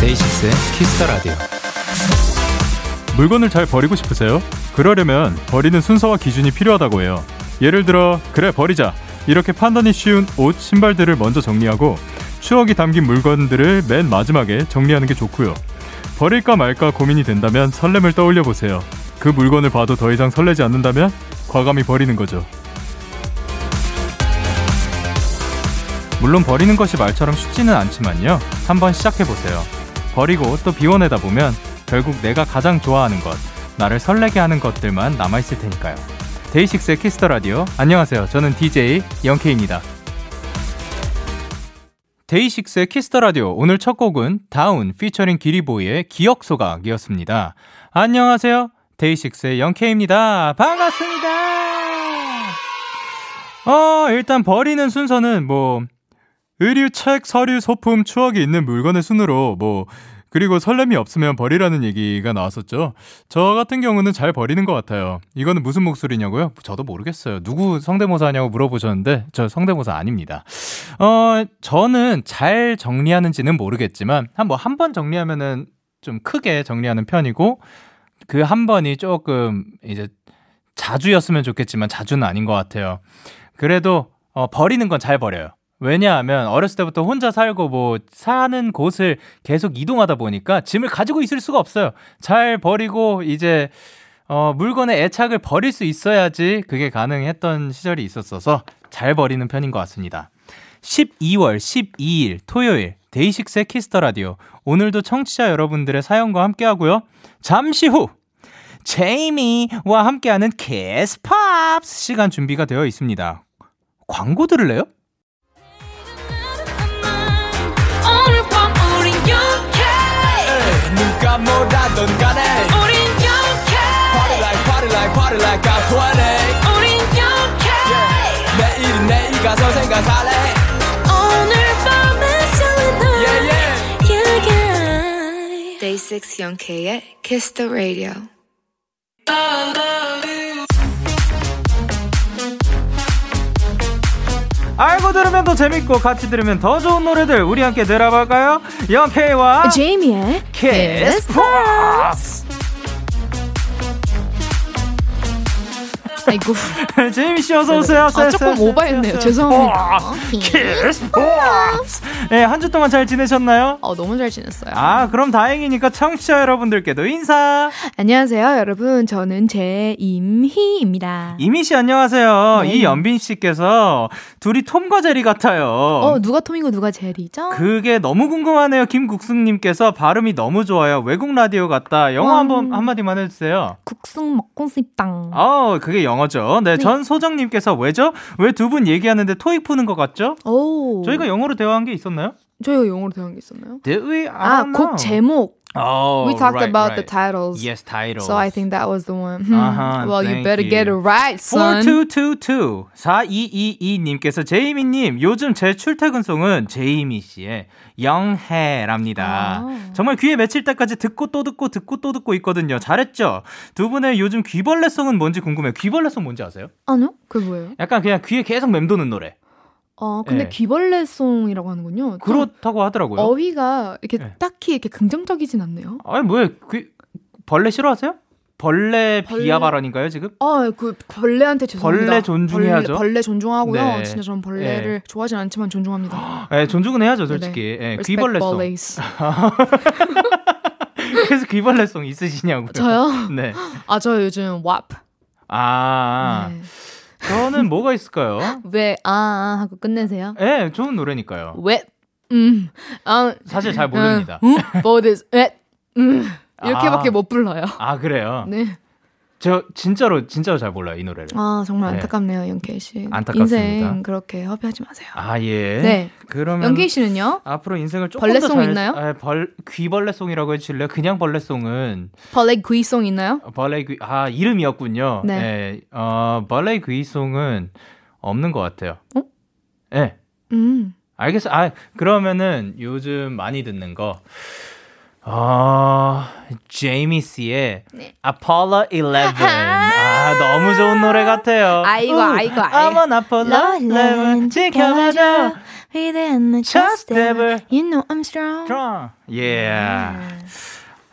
데이식스의 Kiss the Radio. 물건을 잘 버리고 싶으세요? 그러려면 버리는 순서와 기준이 필요하다고 해요. 예를 들어, 그래, 버리자. 이렇게 판단이 쉬운 옷, 신발들을 먼저 정리하고 추억이 담긴 물건들을 맨 마지막에 정리하는 게 좋고요. 버릴까 말까 고민이 된다면 설렘을 떠올려 보세요. 그 물건을 봐도 더 이상 설레지 않는다면 과감히 버리는 거죠. 물론 버리는 것이 말처럼 쉽지는 않지만요. 한번 시작해 보세요. 버리고 또 비워내다 보면 결국 내가 가장 좋아하는 것, 나를 설레게 하는 것들만 남아있을 테니까요. 데이식스의 Kiss the Radio. 안녕하세요. 저는 DJ 영케입니다. 데이식스의 Kiss the Radio. 오늘 첫 곡은 다운 피처링 기리보이의 기억 소각이었습니다. 안녕하세요. 데이식스의 영케입니다. 반갑습니다. 어, 일단 버리는 순서는 뭐 의류, 책, 서류, 소품, 추억이 있는 물건의 순으로 뭐 그리고 설렘이 없으면 버리라는 얘기가 나왔었죠. 저 같은 경우는 잘 버리는 것 같아요. 이거는 무슨 목소리냐고요? 저도 모르겠어요. 누구 성대모사냐고 물어보셨는데 저 성대모사 아닙니다. 어, 저는 잘 정리하는지는 모르겠지만 한 뭐 한 번 정리하면은 좀 크게 정리하는 편이고 그 한 번이 조금 이제 자주였으면 좋겠지만 자주는 아닌 것 같아요. 그래도 어, 버리는 건 잘 버려요. 왜냐하면 어렸을 때부터 혼자 살고 뭐 사는 곳을 계속 이동하다 보니까 짐을 가지고 있을 수가 없어요. 잘 버리고 이제 어, 물건의 애착을 버릴 수 있어야지 그게 가능했던 시절이 있었어서 잘 버리는 편인 것 같습니다. 12월 12일 토요일 데이식스의 Kiss the Radio. 오늘도 청취자 여러분들의 사연과 함께 하고요. 잠시 후 제이미와 함께하는 Kiss Pops 시간 준비가 되어 있습니다. 광고 들을래요? 누가 뭐라던 간에 우린 영케 Party like party like party like I'm 20 우린 영케 yeah. 내일은 내일 가서 생각할래 오늘 밤에 설레는 yeah, yeah. yeah, yeah. Day 6 영케의 Kiss the Radio 알고 들으면 더 재밌고 같이 들으면 더 좋은 노래들 우리 함께 들어볼까요? 영케이와 제이미의 Kiss Pops 아이고 제이미 씨 어서 오세요. 아, 조금 오버했네요. 죄송합니다. 키스 네, 한 주 동안 잘 지내셨나요? 어, 너무 잘 지냈어요. 아, 그럼 다행이니까 청취자 여러분들께도 인사. 안녕하세요, 여러분. 저는 제임희입니다. 이미 씨 안녕하세요. 네. 이연빈 씨께서 둘이 톰과 제리 같아요. 어, 누가 톰이고 누가 제리죠? 그게 너무 궁금하네요. 김국숙님께서 발음이 너무 좋아요. 외국 라디오 같다. 영어 음. 한번 한마디만 해 주세요. 국숙 먹고 싶당. 어, 그게 영어 죠. 네, 네. 전 소정님께서 왜죠? 왜 두 분 얘기하는데 토익 푸는 것 같죠? 오. 저희가 영어로 대화한 게 있었나요? 저희가 영어로 대한 게 있었나요? 아, 곡. 제목. Oh, we talked right, about right. the titles. Yes, titles. So I think that was the one. Hmm. Uh-huh, well, you better you. get it right, son. 4222 4222님께서 제이미님 요즘 제 출퇴근송은 제이미 씨의 영해랍니다. 아. 정말 귀에 맺힐 때까지 듣고 또 듣고 듣고 또 듣고 있거든요. 잘했죠? 두 분의 요즘 귀벌레송은 뭔지 궁금해요. 귀벌레송 뭔지 아세요? 아니요? 그게 뭐예요? 약간 그냥 귀에 계속 맴도는 노래. 어, 근데 네. 귀벌레송이라고 하는군요. 좀 그렇다고 하더라고요. 어휘가 이렇게 네. 딱히 이렇게 긍정적이진 않네요. 아니 뭐예요? 귀 벌레 싫어하세요? 벌레 벌레- 비하 발언인가요 지금? 아, 그 벌레한테 죄송합니다. 벌레 존중해야죠. 벌레, 벌레 존중하고요. 네. 진짜 전 벌레를 좋아하진 않지만 존중합니다. 네, 존중은 해야죠 솔직히. 예, Respect 귀벌레송. 그래서 귀벌레송 있으시냐고요? 저요? 네. 아, 저 요즘 WAP. 아, 네. 저는 뭐가 있을까요? 왜, 아, 아 하고 끝내세요? 예, 네, 좋은 노래니까요. 왜, 음, 아, 사실 잘 모릅니다. 음, 뭐, 왜, 음, 이렇게밖에 아. 못 불러요. 아, 그래요? 네. 저 진짜로 진짜로 잘 몰라요 이 노래를. 아 정말 네. 안타깝네요, 영케이 씨. 안타깝습니다. 인생 그렇게 허비하지 마세요. 아 예. 네. 그러면 영케이 씨는요? 앞으로 인생을 조금 벌레송 더 잘, 있나요? 아, 벌 귀벌레송이라고 해주실래요? 그냥 벌레송은 벌레 귀송 있나요? 벌레 귀, 아 이름이었군요. 네. 예, 어 벌레 귀송은 없는 것 같아요. 어? 예. 음. 알겠어. 아 그러면은 요즘 많이 듣는 거. 어, 제이미스의 네. Apollo 11. 아, 너무 좋은 노래 같아요. 아이고, 우, 아이고, 아이고. I'm an Apollo 11. 지켜봐줘. 위대한 내 Just never You know I'm strong. strong. Yeah.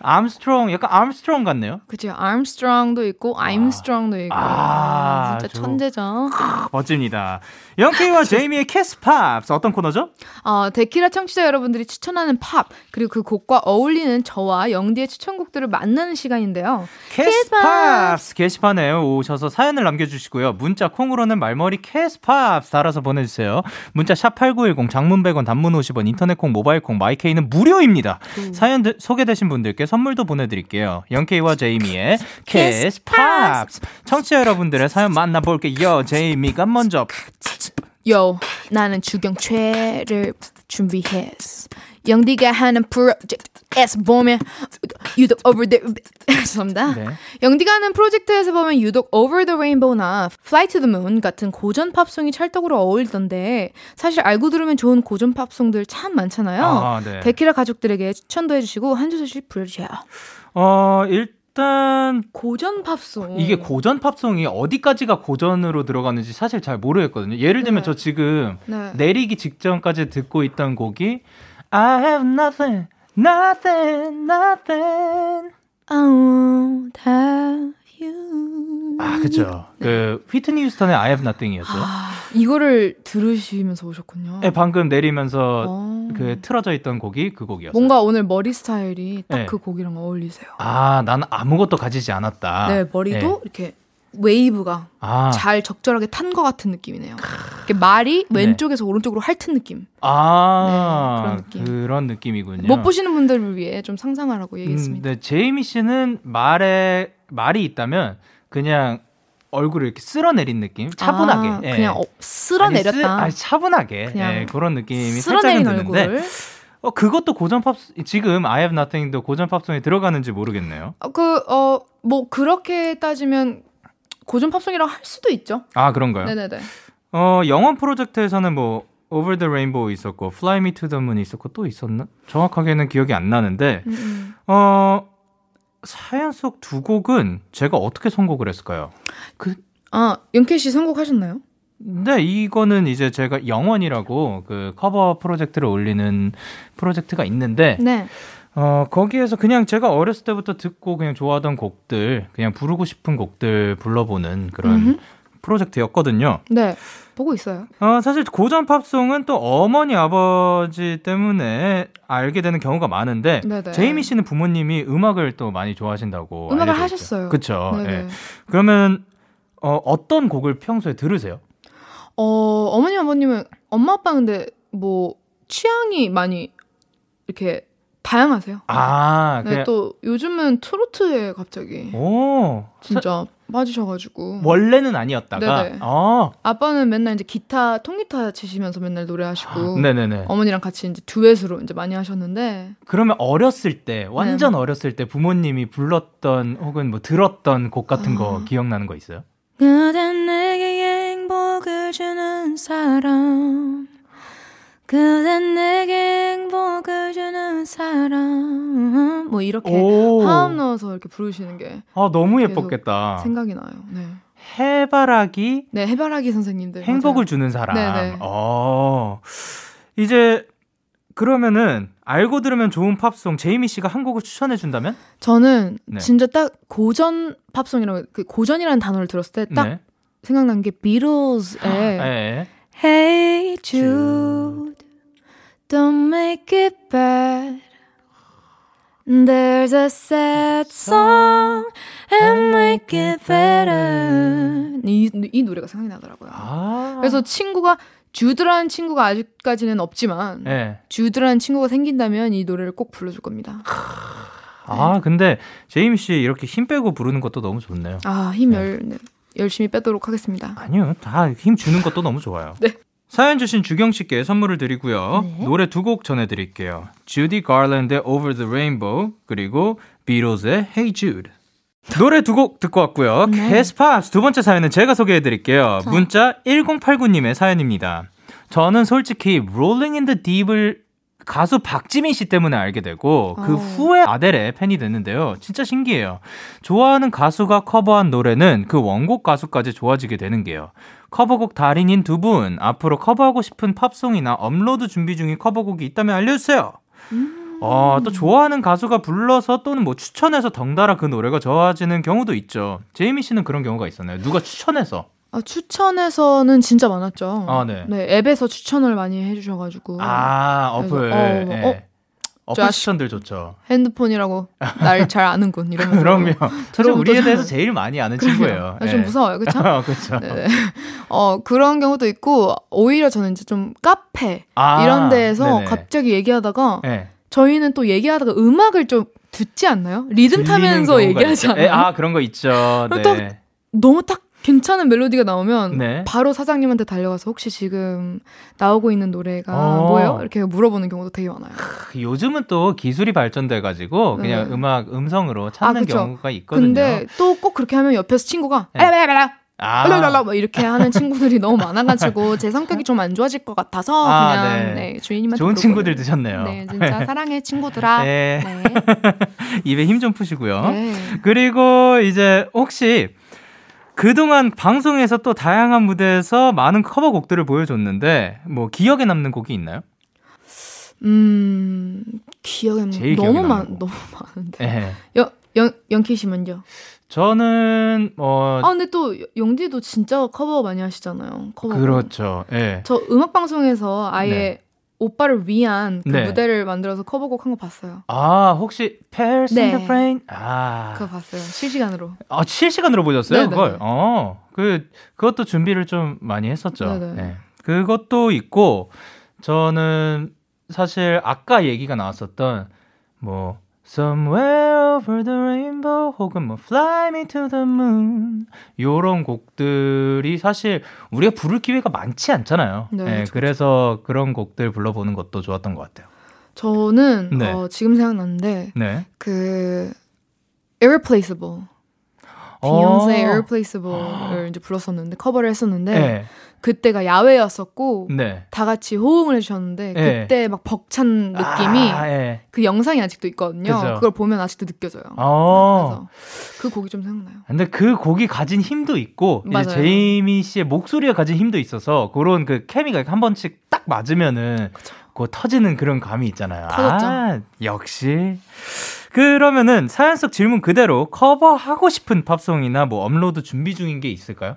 암스트롱, 약간 암스트롱 같네요. 그죠. Armstrong도 있고 strong도 있고. 아, 진짜 저- 천재죠. 멋집니다. 영케이와 제이미의 Kiss Pops 어떤 코너죠? 어, 데키라 청취자 여러분들이 추천하는 팝 그리고 그 곡과 어울리는 저와 영디의 추천곡들을 만나는 시간인데요. Kiss Pops 게시판에 오셔서 사연을 남겨주시고요. 문자 콩으로는 말머리 Kiss Pops 달아서 보내주세요. 문자 샵 #8910 장문 100원, 단문 50원, 인터넷 콩, 모바일 콩, 마이케이는 무료입니다. 사연 드- 소개되신 분들께 선물도 보내드릴게요. 영케이와 제이미의 Kiss Pops 청취자 여러분들의 사연 만나볼게요. 제이미가 먼저 요, 나는 주경최를 준비했어. 영디가 하는 프로젝트에서 보면 유독 over the 죄송합니다. 네. 영디가 하는 프로젝트에서 보면 유독 Over the Rainbow나 Fly to the Moon 같은 고전 팝송이 찰떡으로 어울리던데 사실 알고 들으면 좋은 고전 팝송들 참 많잖아요. 아, 네. 데키라 가족들에게 추천도 해주시고 한 소절씩 불러주세요. 어 일 단 고전 팝송. 이게 고전 팝송이 어디까지가 고전으로 들어가는지 사실 잘 모르겠거든요. 예를 들면 네. 저 지금 네. 내리기 직전까지 듣고 있던 곡이 I have nothing, nothing, nothing. I won't have you. 아, 그죠. 그 휘트니 휴스턴의 I have nothing이었죠. 아, 이거를 들으시면서 오셨군요. 네, 방금 내리면서 어. 그 틀어져 있던 곡이 그 곡이었어요. 뭔가 오늘 머리 스타일이 딱 네. 그 곡이랑 어울리세요. 아, 나는 아무것도 가지지 않았다. 네, 머리도 네. 이렇게 웨이브가 아, 잘 적절하게 탄 것 같은 느낌이네요. 이렇게 말이 네. 왼쪽에서 오른쪽으로 핥은 느낌. 아, 네, 그런 느낌. 그런 느낌이군요. 못 보시는 분들을 위해 좀 상상하라고 얘기했습니다. 음, 네, 제이미 씨는 말에 말이 있다면 그냥 얼굴을 이렇게 쓸어내린 느낌, 차분하게, 아, 예. 그냥 어, 쓸어내렸다. 아니, 쓰- 아니, 차분하게, 예, 그런 느낌이 살짝은 드는데, 얼굴. 어 그것도 고전 팝 지금 I Have Nothing도 고전 팝송에 들어가는지 모르겠네요. 어, 그, 어, 뭐, 그렇게 따지면 고전 팝송이라고 할 수도 있죠. 아 그런가요? 네네네. 어 영원 프로젝트에서는 뭐 Over the Rainbow 있었고 Fly Me to the Moon 있었고 또 있었나? 정확하게는 기억이 안 나는데 음, 음. 어 사연 속 두 곡은 제가 어떻게 선곡을 했을까요? 그 아, 영케 씨 선곡하셨나요? 네, 이거는 이제 제가 영원이라고 그 커버 프로젝트를 올리는 프로젝트가 있는데, 네. 어, 거기에서 그냥 제가 어렸을 때부터 듣고 그냥 좋아하던 곡들, 그냥 부르고 싶은 곡들 불러보는 그런 음흠. 프로젝트였거든요. 네. 보고 있어요. 어, 사실 고전 팝송은 또 어머니, 아버지 때문에 알게 되는 경우가 많은데, 네네. 제이미 씨는 부모님이 음악을 또 많이 좋아하신다고. 음악을 하셨어요. 네네. 예. 그러면, 어, 어떤 곡을 평소에 들으세요? 어, 어머니, 아버님은, 엄마, 아빠 근데 뭐, 취향이 많이 이렇게 다양하세요. 아, 네, 그냥, 또 요즘은 트로트에 갑자기 오, 진짜 빠지셔가지고. 원래는 아니었다가, 네네. 어, 아빠는 맨날 이제 기타, 통기타 치시면서 맨날 노래하시고. 네네네. 어머니랑 같이 이제 듀엣으로 이제 많이 하셨는데. 그러면 어렸을 때, 완전 어렸을 때 부모님이 불렀던 혹은 뭐 들었던 곡 같은 거 아. 기억나는 거 있어요? 그댄 내게 행복을 주는 사람. 그댄 내게 행복을 주는 사람. 뭐 이렇게 오. 화음 넣어서 이렇게 부르시는 게 아, 너무 예뻤겠다. 생각이 나요. 네. 해바라기 네, 해바라기 선생님들. 행복을 맞아요. 주는 사람. 네네. 어. 이제 그러면은 알고 들으면 좋은 팝송 제이미 씨가 한 곡을 추천해 준다면? 저는 네. 진짜 딱 고전 팝송이라고 그 고전이라는 단어를 들었을 때딱 네. 생각난 게 비틀즈의 예. Hey Jude, don't make it bad. There's a sad song and make it better. 이, 이 노래가 생각이 나더라고요. 아. 그래서 친구가 주드라는 친구가 아직까지는 없지만 예. 주드라는 친구가 생긴다면 이 노래를 꼭 불러줄 겁니다. 아, 근데 제이미 씨 이렇게 힘 빼고 부르는 것도 너무 좋네요. 아, 힘 열, 네. 열심히 빼도록 하겠습니다. 아니요, 다 힘 주는 것도 너무 좋아요. 네. 사연 주신 주경 씨께 선물을 드리고요. 네. 노래 두 곡 전해드릴게요. 주디 가랜드의 Over the Rainbow 그리고 비로즈의 Hey Jude. 노래 두 곡 듣고 왔고요. 네. 캐스팝스 두 번째 사연은 제가 소개해드릴게요. 문자 1089님의 사연입니다. 저는 솔직히 Rolling in the Deep을 가수 박지민 씨 때문에 알게 되고 그 어. 후에 아델의 팬이 됐는데요. 진짜 신기해요. 좋아하는 가수가 커버한 노래는 그 원곡 가수까지 좋아지게 되는 게요. 커버곡 달인인 두 분 앞으로 커버하고 싶은 팝송이나 업로드 준비 중인 커버곡이 있다면 알려주세요. 어, 또 좋아하는 가수가 불러서 또는 뭐 추천해서 덩달아 그 노래가 좋아지는 경우도 있죠. 제이미 씨는 그런 경우가 있었나요? 누가 추천해서? 아, 추천에서는 진짜 많았죠. 아, 네. 앱에서 추천을 많이 해주셔가지고. 아, 그래서, 어플. 어, 예. 어, 어플 저 추천들 좋죠. 핸드폰이라고 날 잘 아는군 이러면서. 그럼요. 들어오면 우리에 또 대해서 잘- 제일 많이 아는. 친구예요. 아, 좀 예. 무서워요, 그쵸? 그렇죠. 네. 어, 그런 경우도 있고, 오히려 저는 이제 좀 카페, 아, 이런 데에서 네네. 갑자기 얘기하다가, 예. 저희는 또 얘기하다가 음악을 좀 듣지 않나요? 리듬 타면서 얘기하지. 않아요? 예, 아, 그런 거 있죠. 네. 너무 딱 괜찮은 멜로디가 나오면 네. 바로 사장님한테 달려가서 혹시 지금 나오고 있는 노래가 어. 뭐예요? 이렇게 물어보는 경우도 되게 많아요. 그 요즘은 또 기술이 발전돼 가지고 그냥 네. 음악 음성으로 찾는 그쵸. 경우가 있거든요. 근데 또 꼭 그렇게 하면 옆에서 친구가 네. 아, 알라라라 뭐 이렇게 하는 친구들이 너무 많아가지고 제 성격이 좀 안 좋아질 것 같아서 아, 그냥 네. 네, 주인님한테 좋은. 친구들 드셨네요. 네, 진짜 사랑해 친구들아. 네. 네. 입에 힘 좀 푸시고요. 네. 그리고 이제 혹시 그동안 방송에서 또 다양한 무대에서 많은 커버곡들을 보여줬는데 뭐 기억에 남는 곡이 있나요? 음 기억에 제일 너무 많. 너무 많은데. 네. 연 연키 씨 먼저. 저는 뭐아 근데 또 영디도 진짜 커버 많이 하시잖아요. 커버. 그렇죠. 예. 저 음악 방송에서 아예 네. 오빠를 위한 그 네. 무대를 만들어서 커버곡 한 거 봤어요. 아, 혹시 Pairs in 네. the Brain? 아. 그거 봤어요. 실시간으로. 아, 실시간으로 보셨어요? 네네. 그걸? 어. 그 그것도 준비를 좀 많이 했었죠. 네네. 네. 그것도 있고 저는 사실 아까 얘기가 나왔었던 뭐 Somewhere over the rainbow 혹은 뭐 Fly me to the moon 요런 곡들이 사실 우리가 부를 기회가 많지 않잖아요. 네, 네, 그쵸, 그래서 그런 곡들 불러보는 것도 좋았던 것 같아요. 저는 네. 어, 지금 생각났는데 네. 그 Irreplaceable. 비욘세 Irreplaceable을 이제 불렀었는데 커버를 했었는데 어. 네. 그때가 야외였었고 네. 다 같이 호응을 해주셨는데 네. 그때 막 벅찬 느낌이 아, 예. 그 영상이 아직도 있거든요. 그죠. 그걸 보면 아직도 느껴져요. 어. 그래서 그 곡이 좀 생각나요. 근데 그 곡이 가진 힘도 있고 이제 맞아요. 제이미 씨의 목소리가 가진 힘도 있어서 그런 그 케미가 한 번씩 딱 맞으면은 그 터지는 그런 감이 있잖아요. 터졌죠. 아, 역시. 그러면은 사연 속 질문 그대로 커버하고 싶은 팝송이나 뭐 업로드 준비 중인 게 있을까요?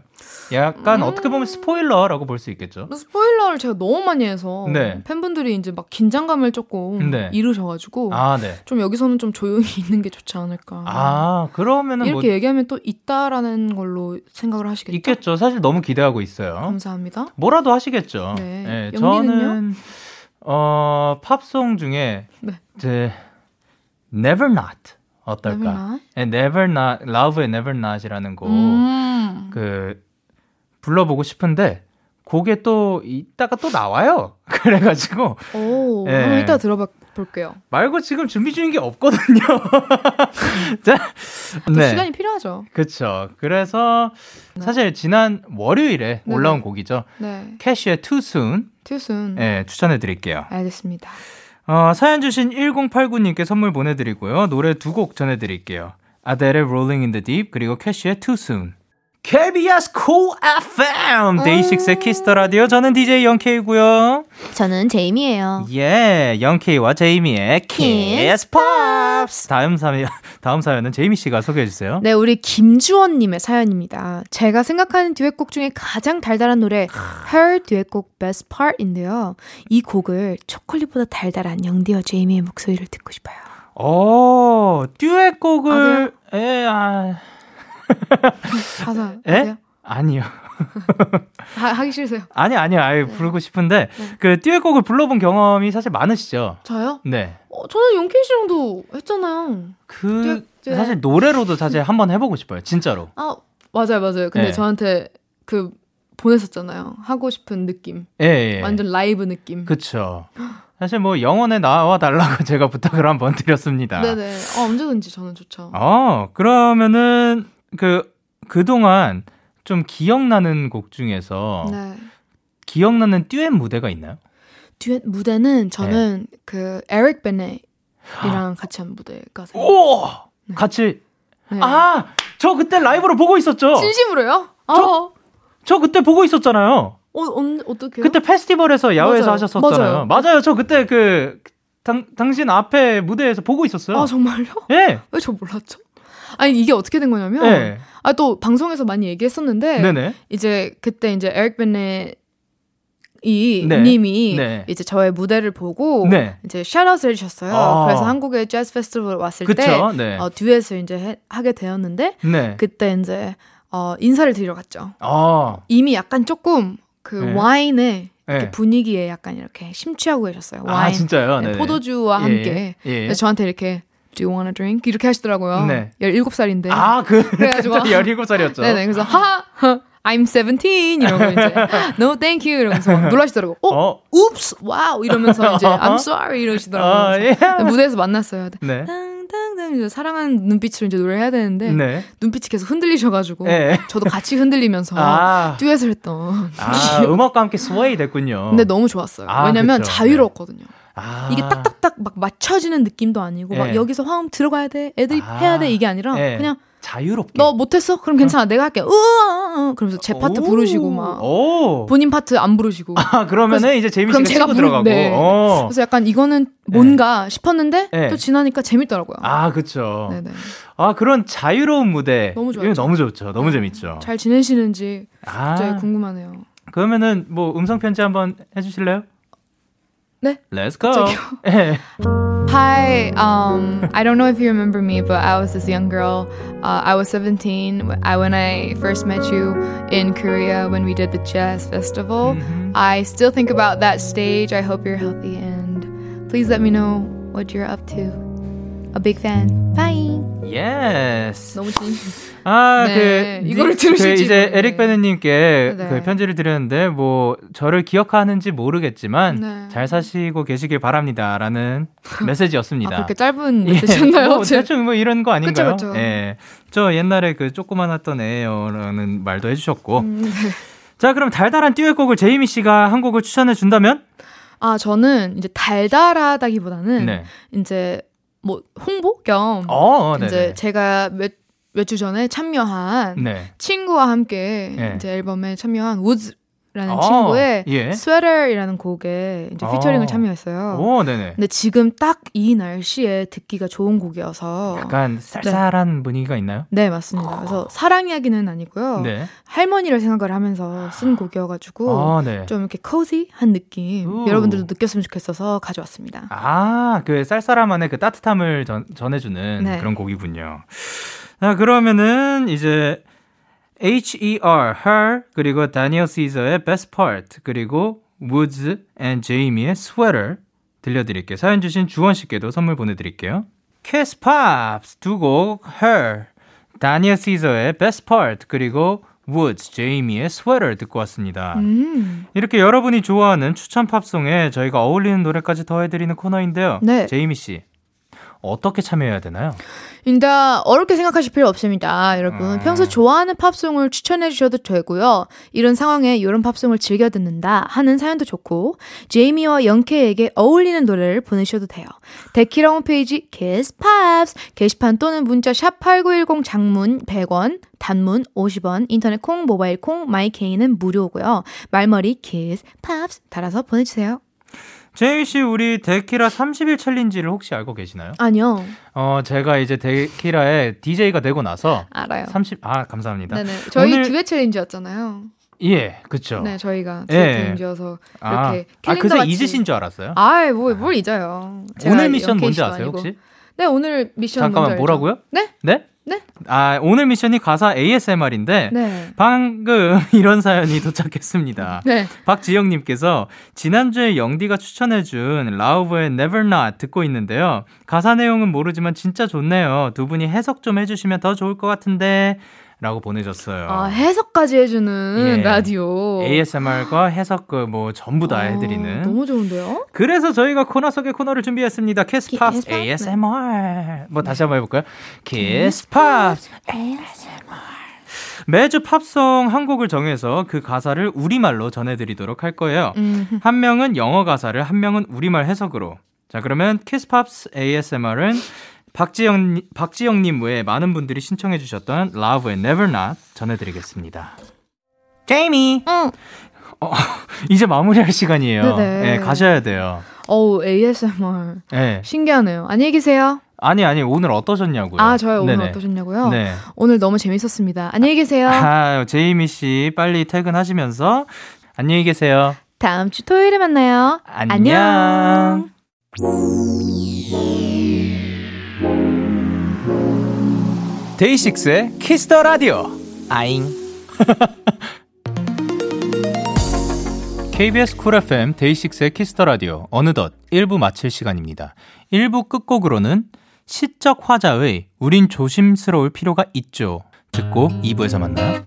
약간 음. 어떻게 보면 스포일러라고 볼 수 있겠죠. 스포일러를 제가 너무 많이 해서 네. 팬분들이 이제 막 긴장감을 조금 네. 잃으셔가지고 아, 네. 좀 여기서는 좀 조용히 있는 게 좋지 않을까. 아, 그러면은 이렇게 뭐 얘기하면 또 있다라는 걸로 생각을 하시겠죠? 있겠죠. 사실 너무 기대하고 있어요. 감사합니다. 뭐라도 하시겠죠. 네. 예, 영리는요? 저는 어 팝송 중에 네. 이제 Never Not 어떨까? Never Not? 예, Not, Love의 Never Not이라는 곡. 음. 그 불러보고 싶은데 곡에 또 이따가 또 나와요. 그래가지고 오, 예. 한번 이따 들어봐 볼게요. 말고 지금 준비 중인 게 없거든요. 자, 또 시간이 필요하죠. 그쵸. 그래서 사실 지난 월요일에 네. 올라온 곡이죠. 네. 캐시의 Too Soon Too soon. 예, 추천해 드릴게요. 알겠습니다. 어, 사연 주신 1089님께 선물 보내드리고요. 노래 두 곡 전해드릴게요. 아델의 Rolling in the Deep 그리고 캐시의 Too Soon. KBS Cool FM 데이식스의 Kiss the Radio 저는 DJ 영케이고요. 저는 제이미예요. 예, 영케이와 제이미의 키스 팝스. 다음 사연 다음 사연은 제이미 씨가 소개해 주세요. 네, 우리 김주원 님의 사연입니다. 제가 생각하는 듀엣곡 중에 가장 달달한 노래 H.E.R. 듀엣곡 Best Part인데요. 이 곡을 초콜릿보다 달달한 영디와 제이미의 목소리를 듣고 싶어요. 오, 듀엣곡을 아세요? 예, 아, 가사 예? 아니요. 하, 하기 싫으세요? 아니 아니 아예 부르고 싶은데 그 듀엣곡을 불러본 경험이 사실 많으시죠? 저요? 네. 어, 저는 용케이 씨랑도 했잖아요. 그 듀엣, 듀엣. 사실 노래로도 사실 한번 해보고 싶어요. 진짜로. 아 맞아요 맞아요. 근데 네. 저한테 그 보냈었잖아요. 하고 싶은 느낌. 예, 예. 완전 라이브 느낌. 그쵸. 사실 뭐 영원에 나와 달라고 제가 부탁을 한번 드렸습니다. 네네. 어, 언제든지 저는 좋죠. 어, 그러면은 그 그동안 좀 기억나는 곡 중에서 네. 기억나는 듀엣 무대가 있나요? 듀엣 무대는 저는 네. 그 에릭 베넷이랑 같이 한 무대가 생각. 오! 같이 네. 아, 저 그때 라이브로 보고 있었죠. 진심으로요? 아, 저- 어, 저 그때 보고 있었잖아요. 언 어떻게? 그때 페스티벌에서 야외에서 맞아요. 하셨었잖아요. 맞아요. 저 그때 그 당, 당신 앞에 무대에서 보고 있었어요. 아 정말요? 예. 왜저 몰랐죠? 아니 이게 어떻게 된 거냐면 예. 아또 방송에서 많이 얘기했었는데 네네. 이제 그때 이제 에릭 베넷 이 네. 님이 네. 이제 저의 무대를 보고 네. 이제 샤라웃을 해주셨어요. 아. 그래서 한국에 재즈 페스티벌 왔을 때 그쵸. 네. 어, 듀엣을 이제 해- 하게 되었는데 네. 그때 이제 어, 인사를 드리러 갔죠. 아. 이미 약간 조금 그 네. 와인의 이렇게 네. 분위기에 약간 이렇게 심취하고 계셨어요. 아, 와인, 진짜요? 네, 네네. 포도주와 예, 함께. 예. 그래서 저한테 이렇게 Do you wanna drink? 이렇게 하시더라고요. 네. 17살인데. 아, 그 그래가지고 17살이었죠. 네네. 그래서 하하 I'm 17 이러고 이제 No thank you 이러면서 막 놀라시더라고. 어, 어. oops, wow 이러면서 이제 I'm sorry 이러시더라고요. 아, 예. 그래서 무대에서 만났어요. 네. 땅땅땅 이제 사랑하는 눈빛으로 이제 노래해야 되는데 네. 눈빛이 계속 흔들리셔가지고 네. 저도 같이 흔들리면서 아. 듀엣을 했던. 아, 음악과 함께 sway 됐군요. 근데 너무 좋았어요. 아, 왜냐면 그쵸. 자유로웠거든요. 아. 이게 딱딱딱 막 맞춰지는 느낌도 아니고 막 네. 여기서 화음 들어가야 돼, 애들이 아. 해야 돼 이게 아니라 네. 그냥 자유롭게. 너 못했어? 그럼 괜찮아, 내가 할게. 으아, 그러면서 제 파트 오. 부르시고 막 오. 본인 파트 안 부르시고. 아, 그러면은 이제 그럼 씨가 제가 부르- 들어가고. 네. 어. 그래서 약간 이거는 뭔가 싶었는데 네. 또 지나니까 재밌더라고요. 아, 그쵸. 네네. 아, 그런 자유로운 무대. 너무 좋았죠. 너무 좋죠. 너무 재밌죠. 잘 지내시는지 아. 갑자기 궁금하네요. 그러면은 뭐 음성 편지 한번 해 주실래요? 네. Let's go. Hi. Um, I don't know if you remember me, but I was this young girl. Uh, I was 17 I, when I first met you in Korea when we did the jazz festival. Mm-hmm. I still think about that stage. I hope you're healthy and please let me know what you're up to. A big fan. Bye. Yes. 너무 진. 아, 네, 그 이거를 니- 들으실지 그 이제. 에릭 베네님께 네. 그 편지를 드렸는데 뭐 저를 기억하는지 모르겠지만 네. 잘 사시고 계시길 바랍니다라는 메시지였습니다. 아, 그렇게 짧은 예, 메시지였나요? 뭐 대충 뭐 이런 거 아닌가요? 그쵸, 그쵸. 예. 저 옛날에 그 조그만 했던 애요라는 말도 해주셨고. 음, 네. 자, 그럼 달달한 듀엣곡을 제이미 씨가 한 곡을 추천해 준다면? 아, 저는 이제 달달하다기보다는 네. 이제 뭐 홍보 겸 어, 네. 이제 제가 몇 몇주 전에 참여한 네. 친구와 함께 네. 이제 앨범에 참여한 우즈 라는 어, 친구의 예. 스웨터이라는 곡에 이제 피처링을 어. 참여했어요. 오, 네네. 근데 지금 딱 이 날씨에 듣기가 좋은 곡이어서 약간 쌀쌀한 분위기가 있나요? 네 맞습니다. 그래서 사랑 이야기는 아니고요. 네. 할머니를 생각을 하면서 쓴 곡이어가지고 아, 네. 좀 이렇게 cozy한 느낌 우. 여러분들도 느꼈으면 좋겠어서 가져왔습니다. 아, 그 쌀쌀함 안에 그 따뜻함을 전, 전해주는 네. 그런 곡이군요. 자, 그러면은 이제 H.E.R. Her 그리고 다니엘 시저의 Best Part 그리고 Woods and Jamie의 Sweater 들려드릴게요. 사연 주신 주원 씨께도 선물 보내드릴게요. Kiss Pops 두곡 Her 다니엘 시저의 Best Part 그리고 Woods, 제이미의 Sweater 듣고 왔습니다. 음. 이렇게 여러분이 좋아하는 추천 팝송에 저희가 어울리는 노래까지 더해드리는 코너인데요. 네. 제이미 씨 어떻게 참여해야 되나요? 근데 어렵게 생각하실 필요 없습니다, 여러분. 음. 평소 좋아하는 팝송을 추천해 주셔도 되고요. 이런 상황에 이런 팝송을 즐겨 듣는다 하는 사연도 좋고 제이미와 영케에게 어울리는 노래를 보내셔도 돼요. 데키라 홈페이지 Pops 게시판 또는 문자 샵 #8910 장문 100원, 단문 50원, 인터넷 콩, 모바일 콩, 마이케이는 무료고요. 말머리 Kiss Pops 달아서 보내주세요. 제이미 씨 우리 데키라 30일 챌린지를 혹시 알고 계시나요? 아니요, 어 제가 이제 데키라의 DJ가 되고 나서 알아요. 30 아 감사합니다. 네네, 저희 오늘- 듀엣 챌린지였잖아요. 예, 그렇죠. 네, 저희가 예. 챌린지여서 아, 이렇게 아 캘린더 그새 같이- 잊으신 줄 알았어요. 아이 뭐 뭘 잊어요. 제가 오늘 미션 뭔지 아세요 아니고. 혹시? 네 오늘 미션 잠깐만? 뭐라고요? 네? 네? 네? 아, 오늘 미션이 가사 ASMR인데 네. 방금 이런 사연이 도착했습니다. 네. 박지영님께서 지난주에 영디가 추천해준 라우브의 Never Not 듣고 있는데요. 가사 내용은 모르지만 진짜 좋네요. 두 분이 해석 좀 해주시면 더 좋을 것 같은데. 라고 보내줬어요. 아, 해석까지 해주는 예. 라디오. ASMR과 해석 그뭐 전부 다 어, 해드리는. 너무 좋은데요? 그래서 저희가 코너 속의 코너를 준비했습니다. 키스팝? ASMR. 뭐 다시 한번 해볼까요? 키스 팝스 매주 팝송 한 곡을 정해서 그 가사를 우리말로 전해드리도록 할 거예요. 음. 한 명은 영어 가사를, 한 명은 우리말 해석으로. 자, 그러면 키스팝스 ASMR은 박지영, 박지영님 외에 많은 분들이 신청해주셨던 라브의 Never Not 전해드리겠습니다. 제이미! 응. 어, 이제 마무리할 시간이에요. 네네. 네, 가셔야 돼요. 어우, ASMR. 네. 신기하네요. 안녕히 계세요. 아니, 아니, 오늘 어떠셨냐고요? 아, 저요? 오늘 네네. 어떠셨냐고요? 네. 오늘 너무 재밌었습니다. 안녕히 계세요. 아, 제이미 씨, 빨리 퇴근하시면서 안녕히 계세요. 다음 주 토요일에 만나요. 안녕. 데이식스의 키스 더 라디오. 아잉. KBS 쿨 FM 데이식스의 키스 더 라디오 어느덧 1부 마칠 시간입니다. 1부 끝곡으로는 시적 화자의 우린 조심스러울 필요가 있죠. 듣고 2부에서 만나요.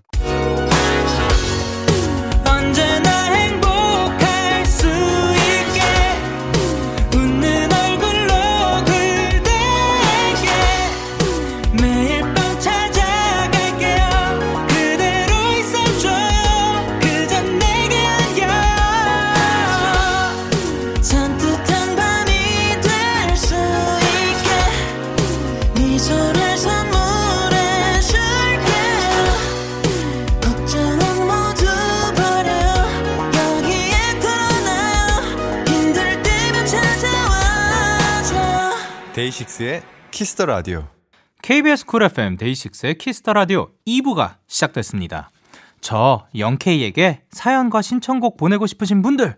데이식스의 키스 더 라디오. KBS 쿨 FM 데이식스의 키스 더 라디오 2부가 시작됐습니다. 저 영케이에게 사연과 신청곡 보내고 싶으신 분들,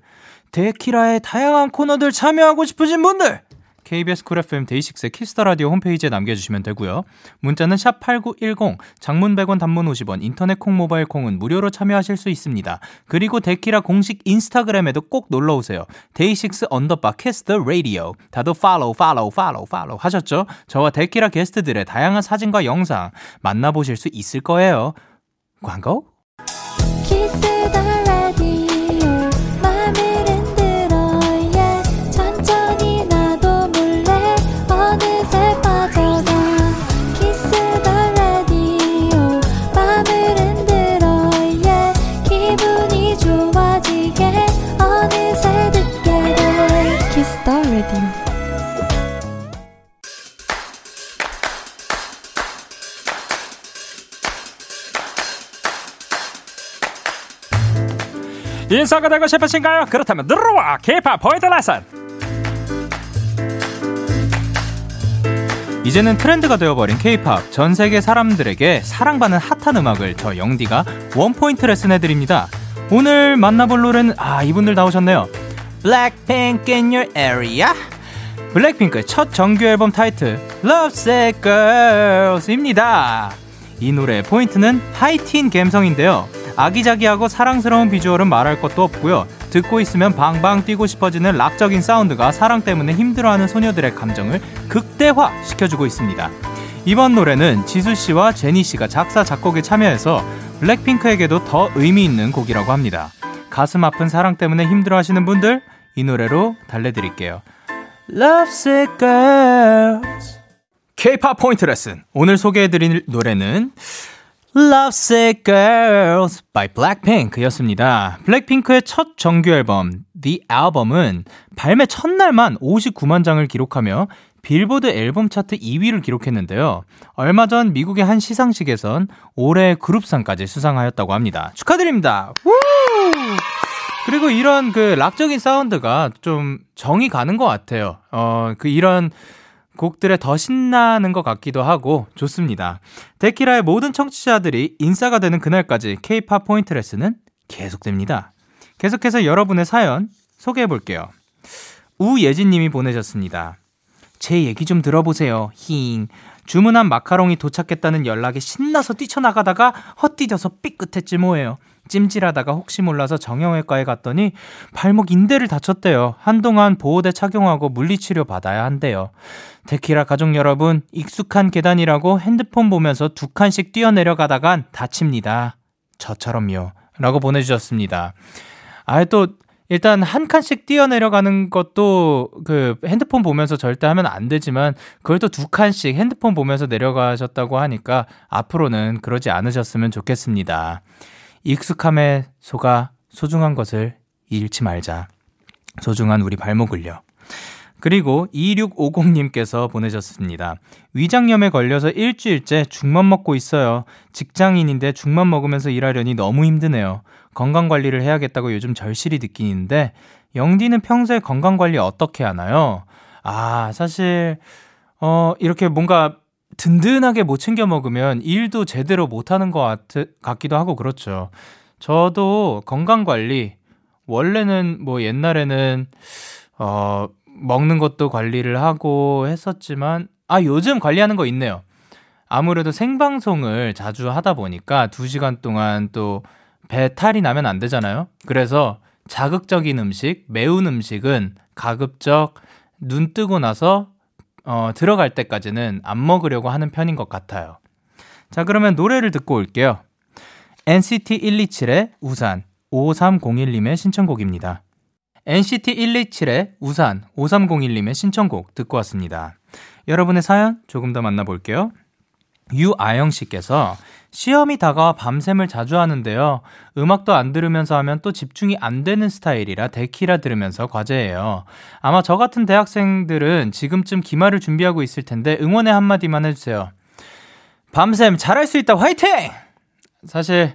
데키라의 다양한 코너들 참여하고 싶으신 분들, KBS 쿨 FM 데이식스의 키스 더 라디오 홈페이지에 남겨주시면 되고요. 문자는 샵 #8910, 장문 100원, 단문 50원, 인터넷 콩, 모바일 콩은 무료로 참여하실 수 있습니다. 그리고 데키라 공식 인스타그램에도 꼭 놀러 오세요. 데이식스 언더바 키스 더 라디오. 다들 팔로우, 팔로우, 팔로우, 팔로우 하셨죠? 저와 데키라 게스트들의 다양한 사진과 영상 만나보실 수 있을 거예요. 광고? 인싸가 되고 싶으신가요? 그렇다면 들어와 K-pop 포인트 레슨. 이제는 트렌드가 되어버린 K-pop. 전 세계 사람들에게 사랑받는 핫한 음악을 저 영디가 원 포인트 레슨 해드립니다. 오늘 만나볼 노래는 아 이분들 나오셨네요. Blackpink in your area. 블랙핑크의 첫 정규 앨범 타이틀 Love Sick Girls입니다. 이 노래의 포인트는 하이틴 감성인데요. 아기자기하고 사랑스러운 비주얼은 말할 것도 없고요. 듣고 있으면 방방 뛰고 싶어지는 락적인 사운드가 사랑 때문에 힘들어하는 소녀들의 감정을 극대화 시켜주고 있습니다. 이번 노래는 지수 씨와 제니 씨가 작사 작곡에 참여해서 블랙핑크에게도 더 의미 있는 곡이라고 합니다. 가슴 아픈 사랑 때문에 힘들어하시는 분들 이 노래로 달래드릴게요. Love Sick Girls K-pop 포인트 레슨. 오늘 소개해드릴 노래는 Lovesick Girls by Blackpink였습니다. 블랙핑크의 첫 정규 앨범 The Album은 발매 첫날만 59만 장을 기록하며 빌보드 앨범 차트 2위를 기록했는데요. 얼마 전 미국의 한 시상식에선 올해 그룹상까지 수상하였다고 합니다. 축하드립니다. 우! 그리고 이런 그 락적인 사운드가 좀 정이 가는 것 같아요. 어, 그 이런 곡들에 더 신나는 것 같기도 하고 좋습니다. 데키라의 모든 청취자들이 인싸가 되는 그날까지 K-팝 포인트 레슨은 계속됩니다. 계속해서 여러분의 사연 소개해 볼게요. 우예진 님이 보내셨습니다. 제 얘기 좀 들어보세요. 힝. 주문한 마카롱이 도착했다는 연락에 신나서 뛰쳐나가다가 헛디뎌서 삐끗했지 뭐예요. 찜질하다가 혹시 몰라서 정형외과에 갔더니 발목 인대를 다쳤대요. 한동안 보호대 착용하고 물리치료 받아야 한대요. 데키라 가족 여러분, 익숙한 계단이라고 핸드폰 보면서 두 칸씩 뛰어내려가다간 다칩니다. 저처럼요. 라고 보내주셨습니다. 아, 또, 일단 한 칸씩 뛰어내려가는 것도 그 핸드폰 보면서 절대 하면 안 되지만 그걸 또 두 칸씩 핸드폰 보면서 내려가셨다고 하니까 앞으로는 그러지 않으셨으면 좋겠습니다. 익숙함에 속아 소중한 것을 잃지 말자. 소중한 우리 발목을요. 그리고 2650님께서 보내셨습니다. 위장염에 걸려서 일주일째 죽만 먹고 있어요. 직장인인데 죽만 먹으면서 일하려니 너무 힘드네요. 건강 관리를 해야겠다고 요즘 절실히 느끼는데, 영디는 평소에 건강 관리 어떻게 하나요? 아, 사실, 어, 이렇게 뭔가 든든하게 못 챙겨 먹으면 일도 제대로 못 하는 것 같, 같기도 하고 그렇죠. 저도 건강 관리, 원래는 뭐 옛날에는, 어, 먹는 것도 관리를 하고 했었지만, 아, 요즘 관리하는 거 있네요. 아무래도 생방송을 자주 하다 보니까 2시간 동안 또 배탈이 나면 안 되잖아요. 그래서 자극적인 음식, 매운 음식은 가급적 눈 뜨고 나서 어, 들어갈 때까지는 안 먹으려고 하는 편인 것 같아요. 자, 그러면 노래를 듣고 올게요. NCT 127의 우산, 5301님의 신청곡입니다. NCT 127의 우산, 5301님의 신청곡 듣고 왔습니다. 여러분의 사연 조금 더 만나볼게요. 유아영 씨께서 시험이 다가와 밤샘을 자주 하는데요. 음악도 안 들으면서 하면 또 집중이 안 되는 스타일이라 데키라 들으면서 과제예요. 아마 저 같은 대학생들은 지금쯤 기말을 준비하고 있을 텐데 응원의 한마디만 해주세요. 밤샘 잘할 수 있다 화이팅! 사실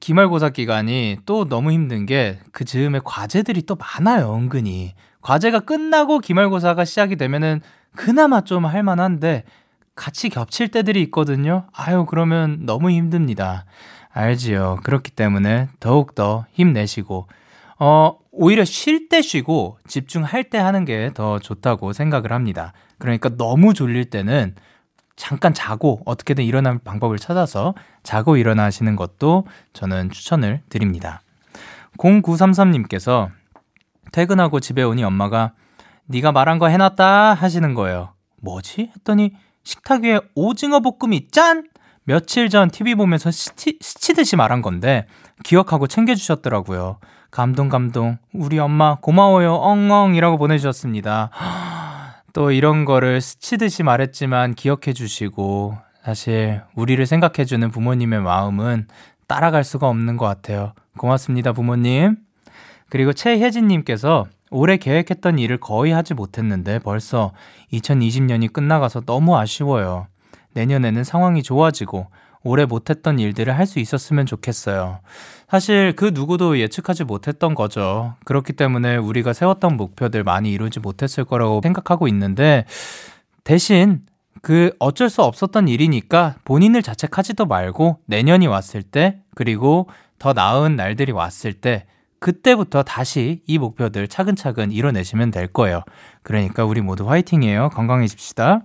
기말고사 기간이 또 너무 힘든 게 그 즈음에 과제들이 또 많아요 은근히 과제가 끝나고 기말고사가 시작이 되면은 그나마 좀 할만한데 같이 겹칠 때들이 있거든요. 아유, 그러면 너무 힘듭니다. 알지요. 그렇기 때문에 더욱더 힘내시고, 어, 오히려 쉴 때 쉬고 집중할 때 하는 게 더 좋다고 생각을 합니다. 그러니까 너무 졸릴 때는 잠깐 자고 어떻게든 일어날 방법을 찾아서 자고 일어나시는 것도 저는 추천을 드립니다. 0933님께서 퇴근하고 집에 오니 엄마가 네가 말한 거 해놨다 하시는 거예요. 뭐지? 했더니 식탁 위에 오징어 볶음이 짠! 며칠 전 TV 보면서 스치, 스치듯이 말한 건데 기억하고 챙겨주셨더라고요. 감동 감동 우리 엄마 고마워요 엉엉이라고 보내주셨습니다. 또 이런 거를 스치듯이 말했지만 기억해 주시고 사실 우리를 생각해 주는 부모님의 마음은 따라갈 수가 없는 것 같아요. 고맙습니다 부모님. 그리고 최혜진님께서 올해 계획했던 일을 거의 하지 못했는데 벌써 2020년이 끝나가서 너무 아쉬워요. 내년에는 상황이 좋아지고 올해 못했던 일들을 할 수 있었으면 좋겠어요. 사실 그 누구도 예측하지 못했던 거죠. 그렇기 때문에 우리가 세웠던 목표들 많이 이루지 못했을 거라고 생각하고 있는데 대신 그 어쩔 수 없었던 일이니까 본인을 자책하지도 말고 내년이 왔을 때 그리고 더 나은 날들이 왔을 때 그때부터 다시 이 목표들 차근차근 이뤄내시면 될 거예요. 그러니까 우리 모두 화이팅이에요. 건강해집시다.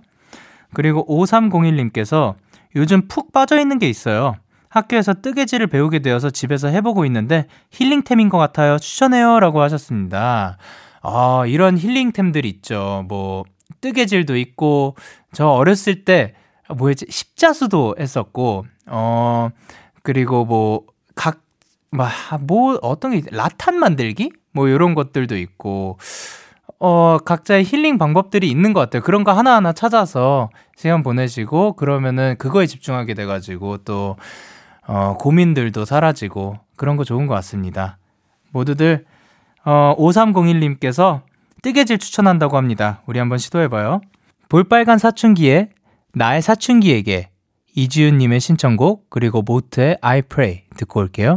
그리고 5301님께서 요즘 푹 빠져 있는 게 있어요. 학교에서 뜨개질을 배우게 되어서 집에서 해보고 있는데 힐링템인 것 같아요. 추천해요. 라고 하셨습니다. 아, 이런 힐링템들 있죠. 뭐, 뜨개질도 있고, 저 어렸을 때, 뭐였지? 십자수도 했었고, 어, 그리고 뭐, 각 막, 뭐, 어떤 게, 라탄 만들기? 뭐, 요런 것들도 있고, 어, 각자의 힐링 방법들이 있는 것 같아요. 그런 거 하나 하나 찾아서 시간 보내시고, 그러면은 그거에 집중하게 돼가지고, 또, 어, 고민들도 사라지고, 그런 거 좋은 것 같습니다. 모두들, 어, 5301님께서 뜨개질 추천한다고 합니다. 우리 한번 시도해봐요. 볼빨간 사춘기에, 나의 사춘기에게, 이지윤님의 신청곡, 그리고 모트의 I Pray 듣고 올게요.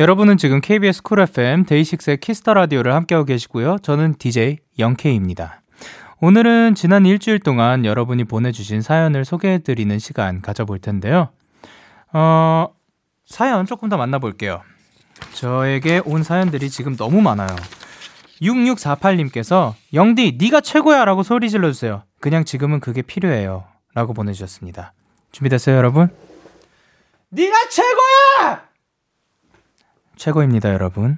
여러분은 지금 KBS 쿨 FM 데이식스의 키스 더 라디오를 함께하고 계시고요. 저는 DJ 영케이입니다. 오늘은 지난 일주일 동안 여러분이 보내주신 사연을 소개해드리는 시간 가져볼 텐데요. 어, 사연 조금 더 만나볼게요. 저에게 온 사연들이 지금 너무 많아요. 6648님께서 영디 네가 최고야 라고 소리 질러주세요. 그냥 지금은 그게 필요해요. 라고 보내주셨습니다. 준비됐어요 여러분? 네가 최고야! 최고입니다 여러분.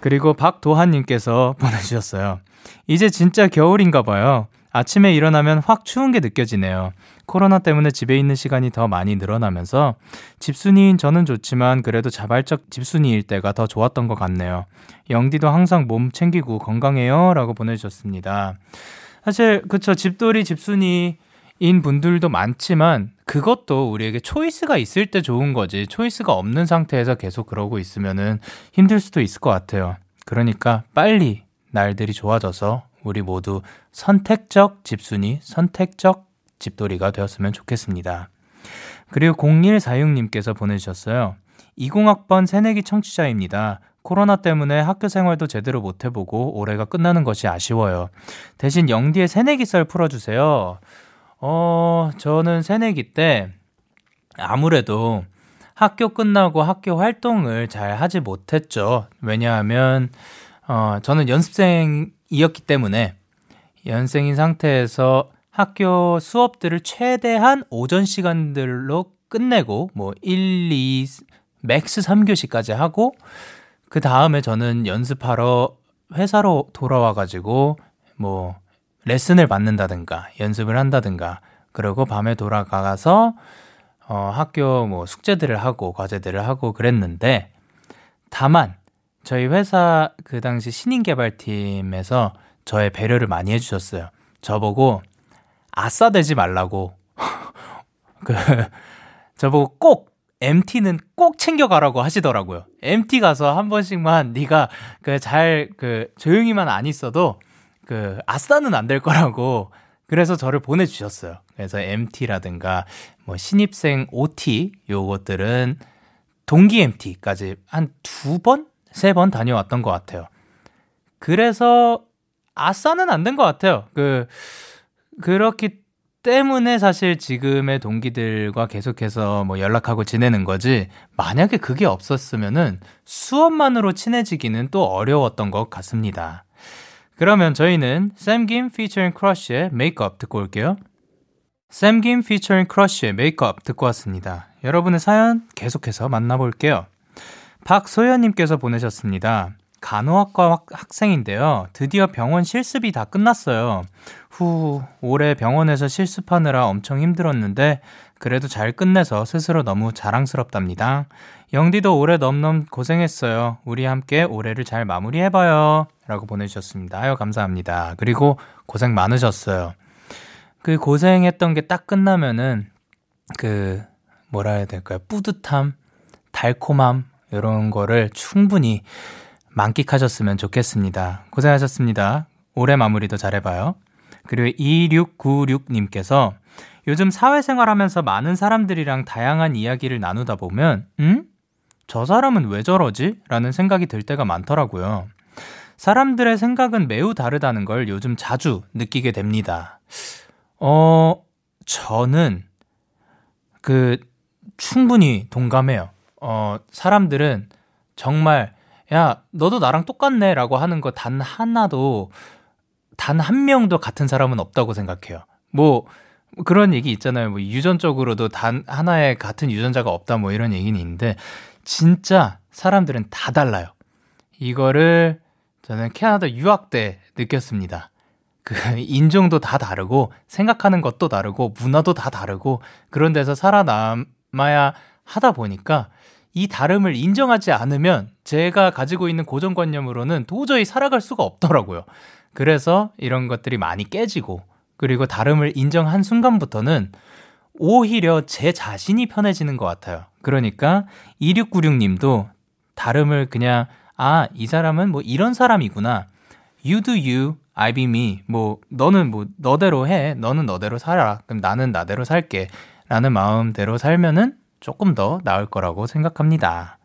그리고 박도한님께서 보내주셨어요. 이제 진짜 겨울인가 봐요. 아침에 일어나면 확 추운 게 느껴지네요. 코로나 때문에 집에 있는 시간이 더 많이 늘어나면서 집순이인 저는 좋지만 그래도 자발적 집순이일 때가 더 좋았던 것 같네요. 영디도 항상 몸 챙기고 건강해요. 라고 보내주셨습니다. 사실, 그쵸. 집돌이 집순이 인 분들도 많지만 그것도 우리에게 초이스가 있을 때 좋은 거지. 초이스가 없는 상태에서 계속 그러고 있으면은 힘들 수도 있을 것 같아요. 그러니까 빨리 날들이 좋아져서 우리 모두 선택적 집순이, 선택적 집돌이가 되었으면 좋겠습니다. 그리고 0146님께서 보내주셨어요. 20학번 새내기 청취자입니다. 코로나 때문에 학교 생활도 제대로 못 해보고 올해가 끝나는 것이 아쉬워요. 대신 영디의 새내기 썰 풀어주세요. 어, 저는 새내기 때 아무래도 학교 끝나고 학교 활동을 잘 하지 못했죠. 왜냐하면, 어, 저는 연습생이었기 때문에 연습생인 상태에서 학교 수업들을 최대한 오전 시간들로 끝내고 뭐 1, 2, max 3교시까지 하고 그 다음에 저는 연습하러 회사로 돌아와 가지고 뭐 레슨을 받는다든가 연습을 한다든가 그리고 밤에 돌아가서 어 학교 뭐 숙제들을 하고 과제들을 하고 그랬는데 다만 저희 회사 그 당시 신인 개발팀에서 저의 배려를 많이 해주셨어요. 저보고 아싸 되지 말라고. 그, 저보고 꼭 MT는 꼭 챙겨가라고 하시더라고요. MT 가서 한 번씩만 네가 그 잘그 조용히만 안 있어도 그 아싸는 안 될 거라고 그래서 저를 보내주셨어요. 그래서 MT라든가 뭐 신입생 OT 요것들은 동기 MT까지 한 두 번, 세 번 다녀왔던 것 같아요. 그래서 아싸는 안 된 것 같아요. 그 그렇기 때문에 사실 지금의 동기들과 계속해서 뭐 연락하고 지내는 거지, 만약에 그게 없었으면은 수업만으로 친해지기는 또 어려웠던 것 같습니다. 그러면 저희는 샘김 피처링 크러쉬의 메이크업 듣고 올게요. 샘김 피처링 크러쉬의 메이크업 듣고 왔습니다. 여러분의 사연 계속해서 만나볼게요. 박소연님께서 보내셨습니다. 간호학과 학생인데요. 드디어 병원 실습이 다 끝났어요. 후, 올해 병원에서 실습하느라 엄청 힘들었는데, 그래도 잘 끝내서 스스로 너무 자랑스럽답니다. 영디도 올해 넘넘 고생했어요. 우리 함께 올해를 잘 마무리해봐요. 라고 보내주셨습니다. 아유, 감사합니다. 그리고 고생 많으셨어요. 그 고생했던 게 딱 끝나면은, 그, 뭐라 해야 될까요? 뿌듯함, 달콤함, 이런 거를 충분히 만끽하셨으면 좋겠습니다. 고생하셨습니다. 올해 마무리도 잘해봐요. 그리고 2696님께서 요즘 사회생활 하면서 많은 사람들이랑 다양한 이야기를 나누다 보면, 음? 저 사람은 왜 저러지? 라는 생각이 들 때가 많더라고요. 사람들의 생각은 매우 다르다는 걸 요즘 자주 느끼게 됩니다. 어, 저는 그 충분히 동감해요. 어, 사람들은 정말 야, 너도 나랑 똑같네 라고 하는 거 단 하나도, 단 한 명도 같은 사람은 없다고 생각해요. 뭐, 그런 얘기 있잖아요. 뭐, 유전적으로도 단 하나의 같은 유전자가 없다 뭐 이런 얘기는 있는데, 진짜 사람들은 다 달라요. 이거를 저는 캐나다 유학 때 느꼈습니다. 그, 인종도 다 다르고, 생각하는 것도 다르고, 문화도 다 다르고, 그런 데서 살아남아야 하다 보니까, 이 다름을 인정하지 않으면 제가 가지고 있는 고정관념으로는 도저히 살아갈 수가 없더라고요. 그래서 이런 것들이 많이 깨지고 그리고 다름을 인정한 순간부터는 오히려 제 자신이 편해지는 것 같아요. 그러니까 2696님도 다름을 그냥 아, 이 사람은 뭐 이런 사람이구나. You do you, I be me. 뭐 너는 뭐 너대로 해. 너는 너대로 살아. 그럼 나는 나대로 살게. 라는 마음대로 살면은 조금 더 나을 거라고 생각합니다.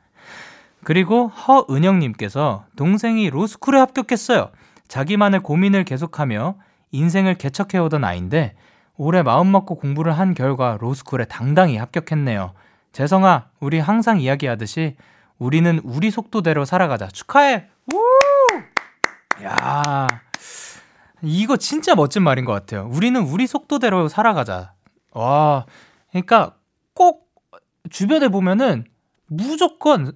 그리고 허은영님께서 동생이 로스쿨에 합격했어요. 자기만의 고민을 계속하며 인생을 개척해오던 아이인데 올해 마음먹고 공부를 한 결과 로스쿨에 당당히 합격했네요. 재성아, 우리 항상 이야기하듯이 우리는 우리 속도대로 살아가자. 축하해! 우! 야 이거 진짜 멋진 말인 것 같아요. 우리는 우리 속도대로 살아가자. 와, 그러니까 꼭 주변에 보면은 무조건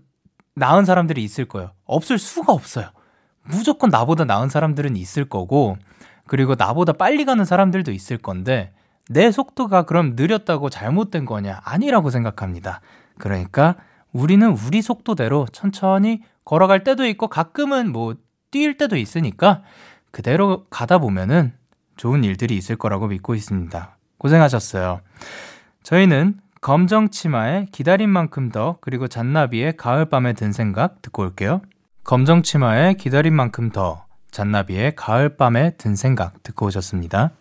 나은 사람들이 있을 거예요. 없을 수가 없어요. 무조건 나보다 나은 사람들은 있을 거고, 그리고 나보다 빨리 가는 사람들도 있을 건데, 내 속도가 그럼 느렸다고 잘못된 거냐? 아니라고 생각합니다. 그러니까 우리는 우리 속도대로 천천히 걸어갈 때도 있고, 가끔은 뭐 뛸 때도 있으니까, 그대로 가다 보면은 좋은 일들이 있을 거라고 믿고 있습니다. 고생하셨어요. 저희는 검정 치마의 기다린 만큼 더 그리고 잔나비의 가을밤에 든 생각 듣고 올게요. 검정 치마의 기다린 만큼 더 잔나비의 가을밤에 든 생각 듣고 오셨습니다.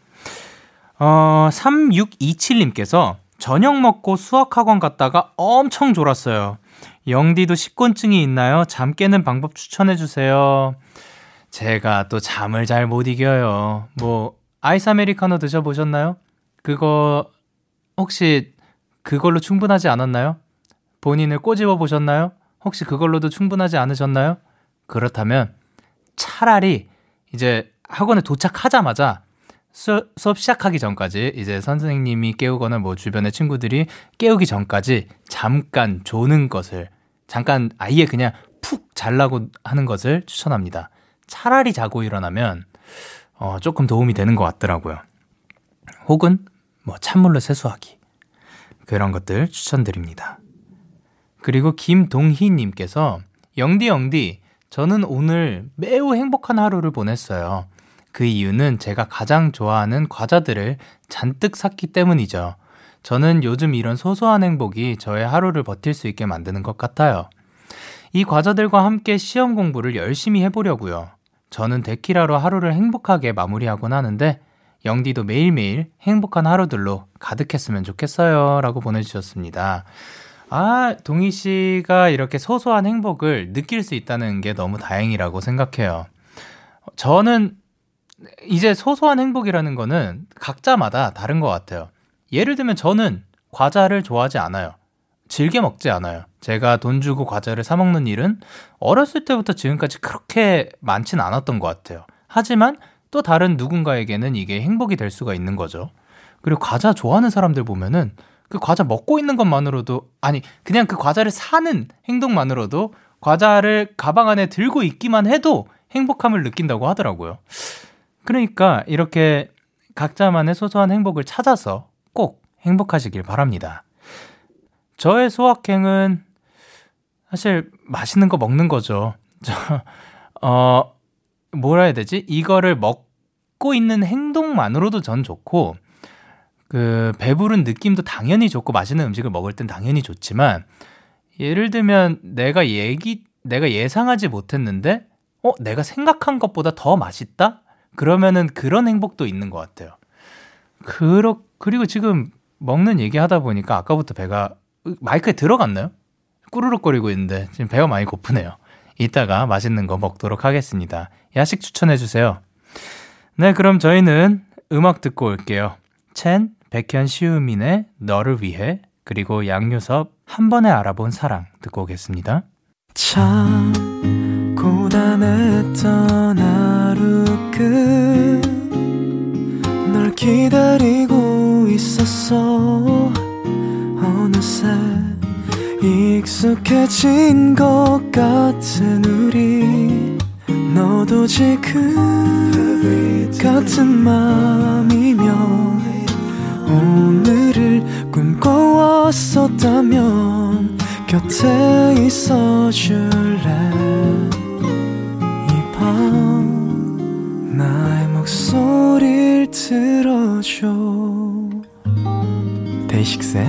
어, 3627님께서 저녁 먹고 수학학원 갔다가 엄청 졸았어요. 영디도 식곤증이 있나요? 잠 깨는 방법 추천해주세요. 제가 또 잠을 잘 못 이겨요. 뭐, 아이스 아메리카노 드셔보셨나요? 그거, 혹시 그걸로 충분하지 않았나요? 본인을 꼬집어 보셨나요? 혹시 그걸로도 충분하지 않으셨나요? 그렇다면 차라리 이제 학원에 도착하자마자 수, 수업 시작하기 전까지 이제 선생님이 깨우거나 뭐 주변의 친구들이 깨우기 전까지 잠깐 조는 것을 잠깐 아예 그냥 푹 잘라고 하는 것을 추천합니다. 차라리 자고 일어나면 어, 조금 도움이 되는 것 같더라고요. 혹은 뭐 찬물로 세수하기 그런 것들 추천드립니다. 그리고 김동희님께서 영디 영디 저는 오늘 매우 행복한 하루를 보냈어요. 그 이유는 제가 가장 좋아하는 과자들을 잔뜩 샀기 때문이죠. 저는 요즘 이런 소소한 행복이 저의 하루를 버틸 수 있게 만드는 것 같아요. 이 과자들과 함께 시험 공부를 열심히 해보려고요. 저는 데키라로 하루를 행복하게 마무리하곤 하는데 영디도 매일매일 행복한 하루들로 가득했으면 좋겠어요. 라고 보내주셨습니다. 아, 동희 씨가 이렇게 소소한 행복을 느낄 수 있다는 게 너무 다행이라고 생각해요. 저는 이제 소소한 행복이라는 거는 각자마다 다른 것 같아요. 예를 들면 저는 과자를 좋아하지 않아요. 즐겨 먹지 않아요. 제가 돈 주고 과자를 사 먹는 일은 어렸을 때부터 지금까지 그렇게 많진 않았던 것 같아요. 하지만 또 다른 누군가에게는 이게 행복이 될 수가 있는 거죠. 그리고 과자 좋아하는 사람들 보면은 그 과자 먹고 있는 것만으로도 아니 그냥 그 과자를 사는 행동만으로도 과자를 가방 안에 들고 있기만 해도 행복함을 느낀다고 하더라고요. 그러니까 이렇게 각자만의 소소한 행복을 찾아서 꼭 행복하시길 바랍니다. 저의 소확행은 사실 맛있는 거 먹는 거죠. 저, 어, 뭐라 해야 되지? 이거를 먹고 있는 행동만으로도 전 좋고, 그, 배부른 느낌도 당연히 좋고, 맛있는 음식을 먹을 땐 당연히 좋지만, 예를 들면 내가 얘기, 내가 예상하지 못했는데, 어, 내가 생각한 것보다 더 맛있다? 그러면은 그런 행복도 있는 것 같아요. 그러, 그리고 지금 먹는 얘기 하다 보니까 아까부터 배가 마이크에 들어갔나요? 꾸르륵거리고 있는데 지금 배가 많이 고프네요. 이따가 맛있는 거 먹도록 하겠습니다. 야식 추천해 주세요. 네, 그럼 저희는 음악 듣고 올게요. 첸, 백현, 시우민의 너를 위해 그리고 양요섭 한 번에 알아본 사랑 듣고 오겠습니다. 참 고단했던 하루 끝널 기다리고 있었어 어느새 익숙해진 것 같은 우리 너도 지금 같은 맘이면 오늘을 꿈꿔왔었다면 곁에 있어 줄래? 이 밤 나의 목소리를 들어줘. 데이식스의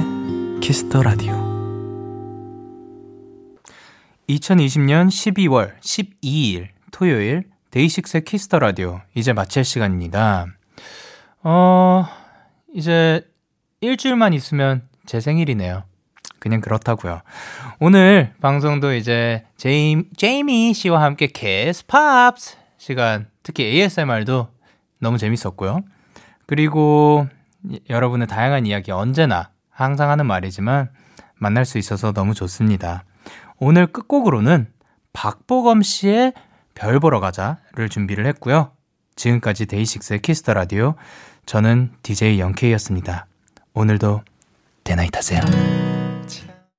키스 더 라디오 2020년 12월 12일 토요일 데이식스의 키스 더 라디오 이제 마칠 시간입니다. 어, 이제 일주일만 있으면 제 생일이네요. 그냥 그렇다고요. 오늘 방송도 이제 제임, 제이미 씨와 함께 키스 팝스 시간, 특히 ASMR도 너무 재밌었고요. 그리고 여러분의 다양한 이야기 언제나 항상 하는 말이지만 만날 수 있어서 너무 좋습니다. 오늘 끝곡으로는 박보검 씨의 별 보러 가자를 준비를 했고요. 지금까지 데이식스의 키스 더 라디오 저는 DJ 영케이였습니다. 오늘도 대나잇 하세요.